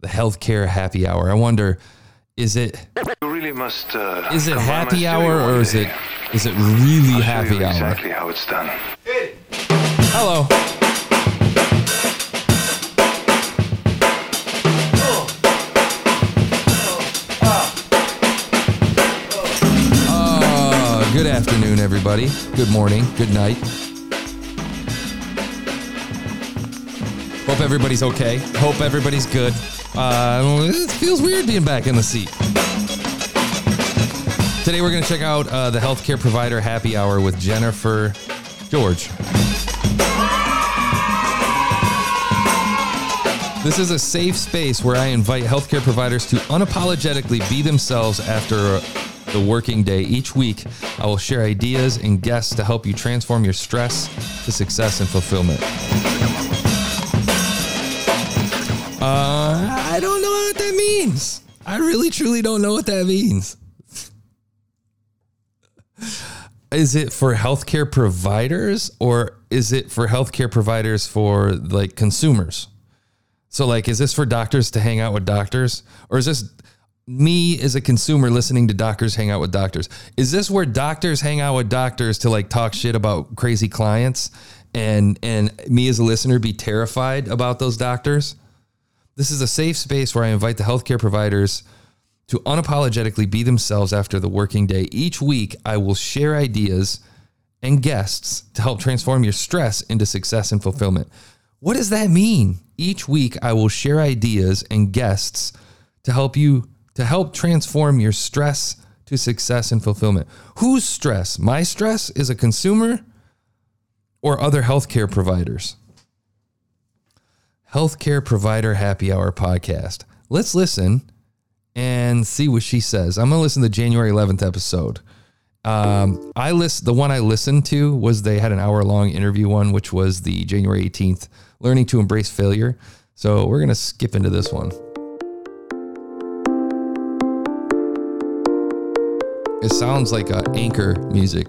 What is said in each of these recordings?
the healthcare happy hour. I wonder, is it You really must. Uh, is it come by my happy hour or is it is it really happy hour? Exactly how it's done. Hello. Uh, good afternoon, everybody. Good morning. Good night. Hope everybody's okay. Hope everybody's good. Uh, it feels weird being back in the seat. Today we're going to check out uh, the healthcare provider happy hour with Jennifer George. This is a safe space where I invite healthcare providers to unapologetically be themselves after the working day. Each week, I will share ideas and guests to help you transform your stress to success and fulfillment. Uh, I don't know what that means. I really, truly don't know what that means. Is it for healthcare providers or is it for healthcare providers for like consumers? So, like, is this for doctors to hang out with doctors, or is this me as a consumer listening to doctors hang out with doctors? Is this where doctors hang out with doctors to like talk shit about crazy clients, and and me as a listener be terrified about those doctors? This is a safe space where I invite the healthcare providers to unapologetically be themselves after the working day. Each week, I will share ideas and guests to help transform your stress into success and fulfillment. What does that mean? Each week I will share ideas and guests to help you to help transform your stress to success and fulfillment. Whose stress? My stress is a consumer or other healthcare providers? Healthcare Provider Happy Hour podcast. Let's listen and see what she says. I'm going to listen to the January 11th episode. Um, I list the one I listened to was they had an hour long interview one, which was the January 18th, learning to embrace failure. So we're gonna skip into this one. It sounds like anchor music.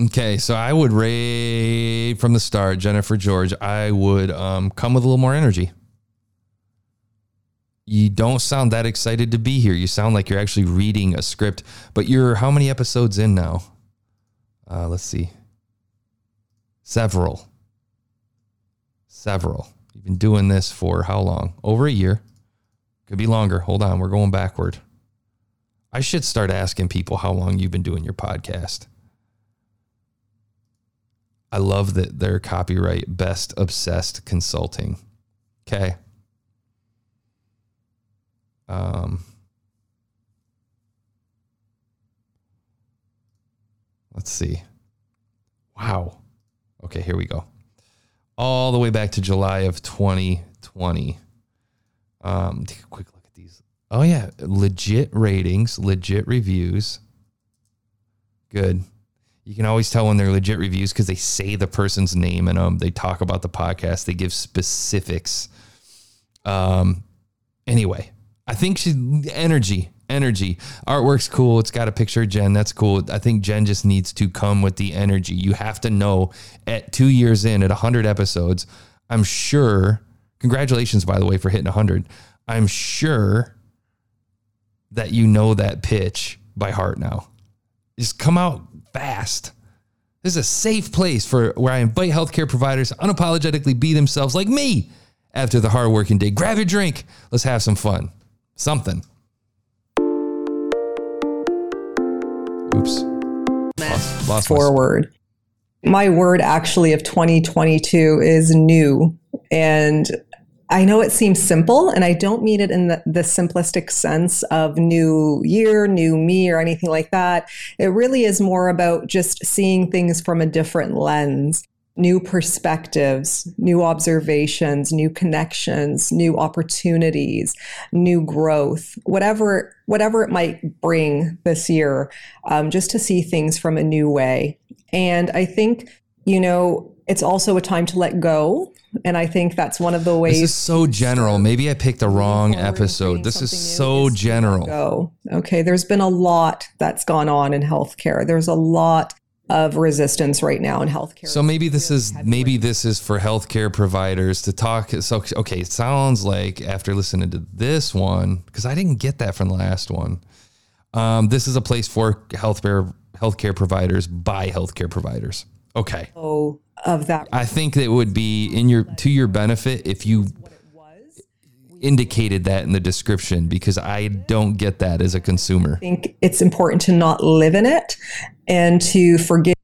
Okay, so I would rate from the start, Jennifer George. I would um, come with a little more energy. You don't sound that excited to be here. You sound like you're actually reading a script, but you're how many episodes in now? Uh, let's see. Several. Several. You've been doing this for how long? Over a year. Could be longer. Hold on. We're going backward. I should start asking people how long you've been doing your podcast. I love that their copyright best obsessed consulting. Okay. Um Let's see. Wow. Okay, here we go. All the way back to July of 2020. Um take a quick look at these. Oh yeah, legit ratings, legit reviews. Good you can always tell when they're legit reviews because they say the person's name in them. They talk about the podcast. They give specifics. Um. Anyway, I think she energy, energy. Artwork's cool. It's got a picture of Jen. That's cool. I think Jen just needs to come with the energy. You have to know at two years in, at hundred episodes. I'm sure. Congratulations, by the way, for hitting hundred. I'm sure that you know that pitch by heart now. Just come out fast. This is a safe place for where I invite healthcare providers to unapologetically be themselves like me after the hard working day. Grab your drink. Let's have some fun. Something. Oops. Lost, lost my- forward. My word actually of 2022 is new. And I know it seems simple, and I don't mean it in the, the, simplistic sense of new year, new me, or anything like that. It really is more about just seeing things from a different lens, new perspectives, new observations, new connections, new opportunities, new growth, whatever whatever it might bring this year, um, just to see things from a new way. And I think you know it's also a time to let go and I think that's one of the ways. This is so general. Maybe I picked the wrong episode. This is so general. Go. Okay. There's been a lot that's gone on in healthcare. There's a lot of resistance right now in healthcare. So maybe this is maybe this is for healthcare providers to talk. So okay, it sounds like after listening to this one, because I didn't get that from the last one. Um, this is a place for healthcare healthcare providers by healthcare providers. Okay. Oh, of that. I think that would be in your to your benefit if you indicated that in the description because I don't get that as a consumer. I think it's important to not live in it and to forget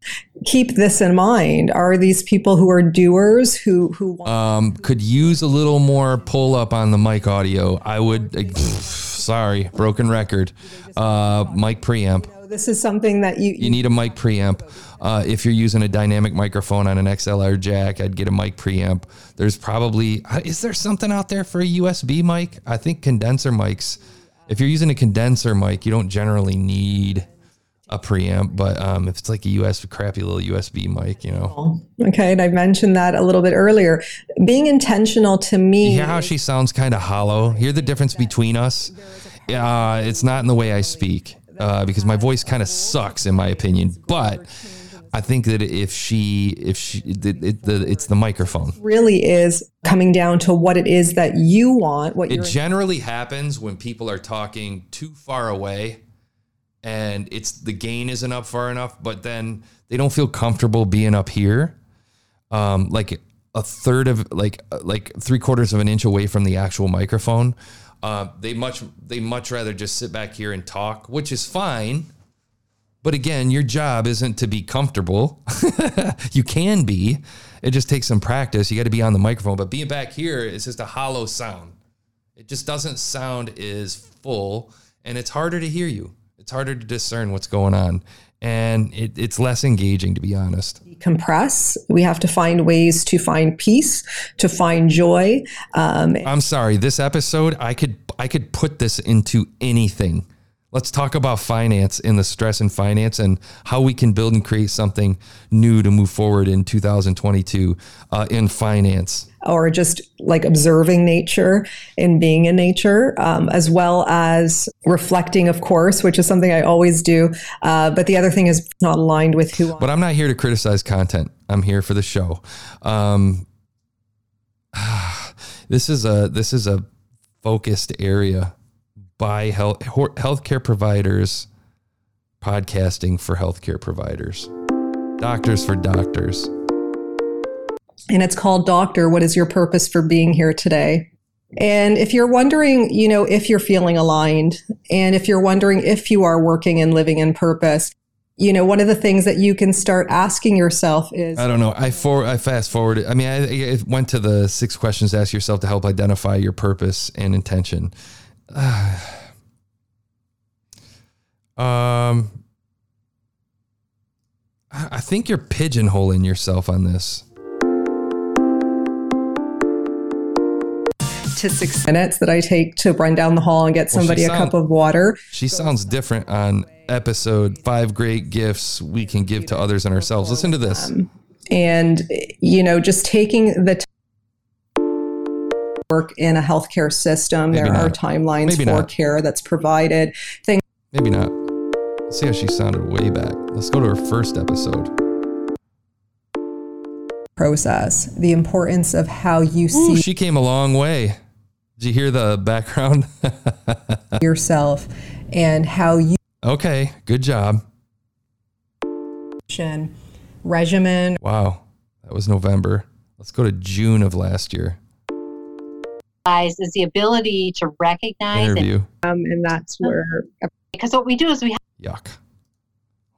keep this in mind are these people who are doers who who um, could use a little more pull up on the mic audio i would uh, sorry broken record uh, mic preamp this is something that you you need a mic preamp. Uh, if you're using a dynamic microphone on an XLR jack, I'd get a mic preamp. There's probably uh, is there something out there for a USB mic? I think condenser mics. If you're using a condenser mic, you don't generally need a preamp, but um, if it's like a USB, crappy little USB mic, you know. Okay, and I mentioned that a little bit earlier. Being intentional to me. You hear how she sounds kind of hollow? Hear the difference between us? Uh, it's not in the way I speak uh, because my voice kind of sucks in my opinion. But I think that if she, if she, it, it, the, it's the microphone. Really is coming down to what it is that you want. What it generally happens when people are talking too far away, and it's the gain isn't up far enough, but then they don't feel comfortable being up here, um, like a third of like like three quarters of an inch away from the actual microphone uh, they much they much rather just sit back here and talk, which is fine. But again, your job isn't to be comfortable. you can be. It just takes some practice. You got to be on the microphone. But being back here is just a hollow sound. It just doesn't sound as full, and it's harder to hear you. It's harder to discern what's going on and it, it's less engaging to be honest. Compress we have to find ways to find peace to find joy um, i'm sorry this episode i could i could put this into anything let's talk about finance in the stress and finance and how we can build and create something new to move forward in 2022 uh, in finance or just like observing nature and being in nature, um, as well as reflecting, of course, which is something I always do. Uh, but the other thing is not aligned with who. But I'm not here to criticize content. I'm here for the show. Um, this is a this is a focused area by health healthcare providers, podcasting for healthcare providers, doctors for doctors and it's called Doctor, What is Your Purpose for Being Here Today? And if you're wondering, you know, if you're feeling aligned and if you're wondering if you are working and living in purpose, you know, one of the things that you can start asking yourself is I don't know. I for I fast forwarded. I mean, I, I went to the six questions to ask yourself to help identify your purpose and intention. Um, I think you're pigeonholing yourself on this. to six minutes that I take to run down the hall and get somebody well, sound, a cup of water. She sounds different on episode five great gifts we can give to others and ourselves. Listen to this. Um, and, you know, just taking the work in a healthcare system. Maybe there not. are timelines Maybe for not. care that's provided. Things Maybe not. Let's see how she sounded way back. Let's go to her first episode process, the importance of how you Ooh, see. She came a long way. Did you hear the background? yourself and how you. Okay, good job. Regimen. Wow, that was November. Let's go to June of last year. Is the ability to recognize interview, and, um, and that's where because what we do is we have yuck.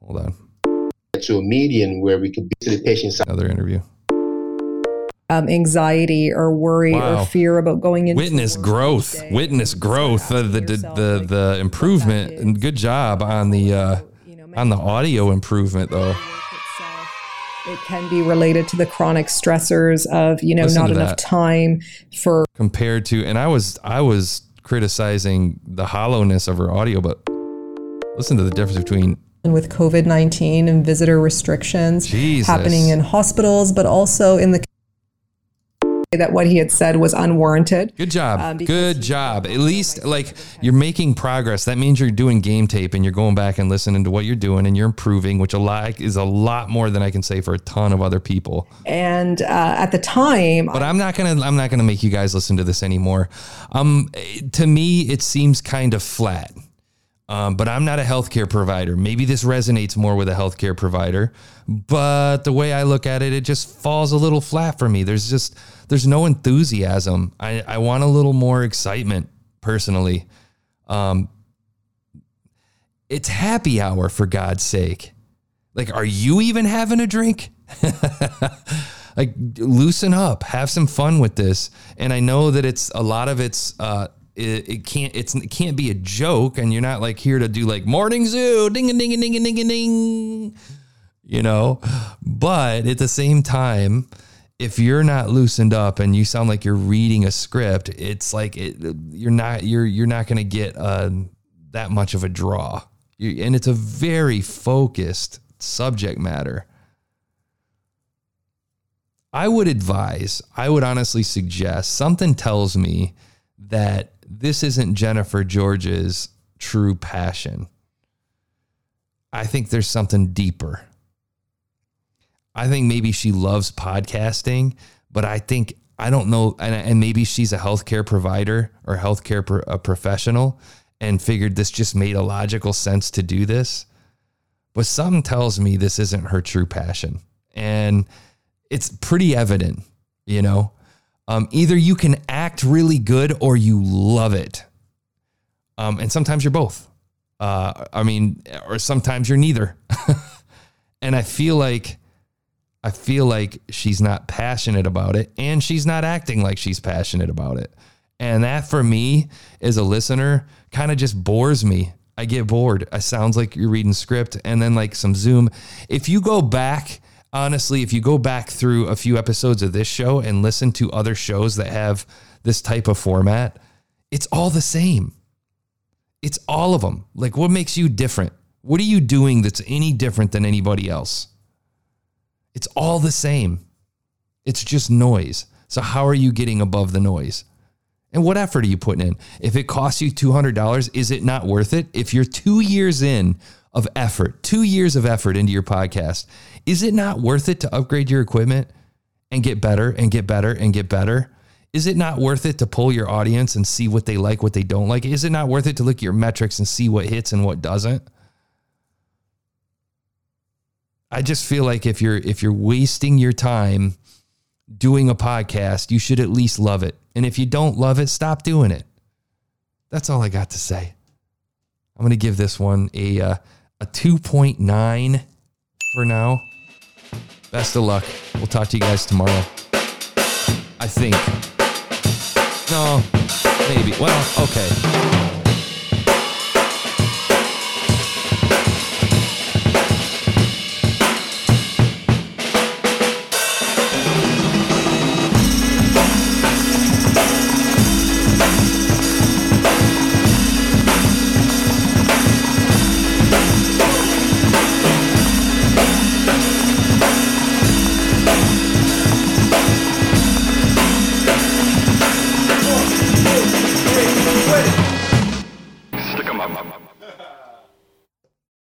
Hold on. To a median where we could be to the patient's Another interview. um, anxiety or worry Wow. or fear about going into witness growth day. witness growth the the yourself, the, like, the improvement and good job on the uh You know, on the audio improvement though work itself. It can be related to the chronic stressors of, you know, Listen not enough that. time for compared to and i was i was criticizing the hollowness of her audio but listen to the difference between with COVID 19 and visitor restrictions Jesus. happening in hospitals, but also in the that what he had said was unwarranted. Good job. Um, Good job. At least like you're making progress. That means you're doing game tape and you're going back and listening to what you're doing and you're improving, which a lot is a lot more than I can say for a ton of other people. And uh, at the time, But I'm not gonna I'm not gonna make you guys listen to this anymore. Um, to me, it seems kind of flat. Um, but I'm not a healthcare provider. Maybe this resonates more with a healthcare provider, but the way I look at it, it just falls a little flat for me. There's just there's no enthusiasm. I, I want a little more excitement personally. Um, it's happy hour for God's sake. Like, are you even having a drink? like loosen up have some fun with this and i know that it's a lot of it's uh it, it can't it's it can't be a joke and you're not like here to do like morning zoo ding a ding a ding a ding a ding you know? But at the same time if you're not loosened up and you sound like you're reading a script it's like it, you're not you're you're not going to get uh, that much of a draw. You, and it's a very focused subject matter. I would advise, I would honestly suggest something tells me that this isn't Jennifer George's true passion. I think there's something deeper. I think maybe she loves podcasting, but I think, I don't know, and, and maybe she's a healthcare provider or healthcare pro, a professional and figured this just made a logical sense to do this. But something tells me this isn't her true passion. And it's pretty evident, you know. Um, either you can act really good or you love it, um, and sometimes you're both. Uh, I mean, or sometimes you're neither. and I feel like, I feel like she's not passionate about it, and she's not acting like she's passionate about it. And that for me, as a listener, kind of just bores me. I get bored. It sounds like you're reading script, and then like some Zoom. If you go back honestly, if you go back through a few episodes of this show and listen to other shows that have this type of format, it's all the same. It's all of them. Like, what makes you different? What are you doing that's any different than anybody else? It's all the same. It's just noise. So, how are you getting above the noise? And what effort are you putting in? If it costs you $200, is it not worth it? If you're two years in of effort, two years of effort into your podcast, is it not worth it to upgrade your equipment and get better and get better and get better? Is it not worth it to pull your audience and see what they like, what they don't like? Is it not worth it to look at your metrics and see what hits and what doesn't? I just feel like if you're if you're wasting your time doing a podcast, you should at least love it. And if you don't love it, stop doing it. That's all I got to say. I'm going to give this one a uh, a 2.9 for now. Best of luck. We'll talk to you guys tomorrow. I think. No, maybe. Well, okay.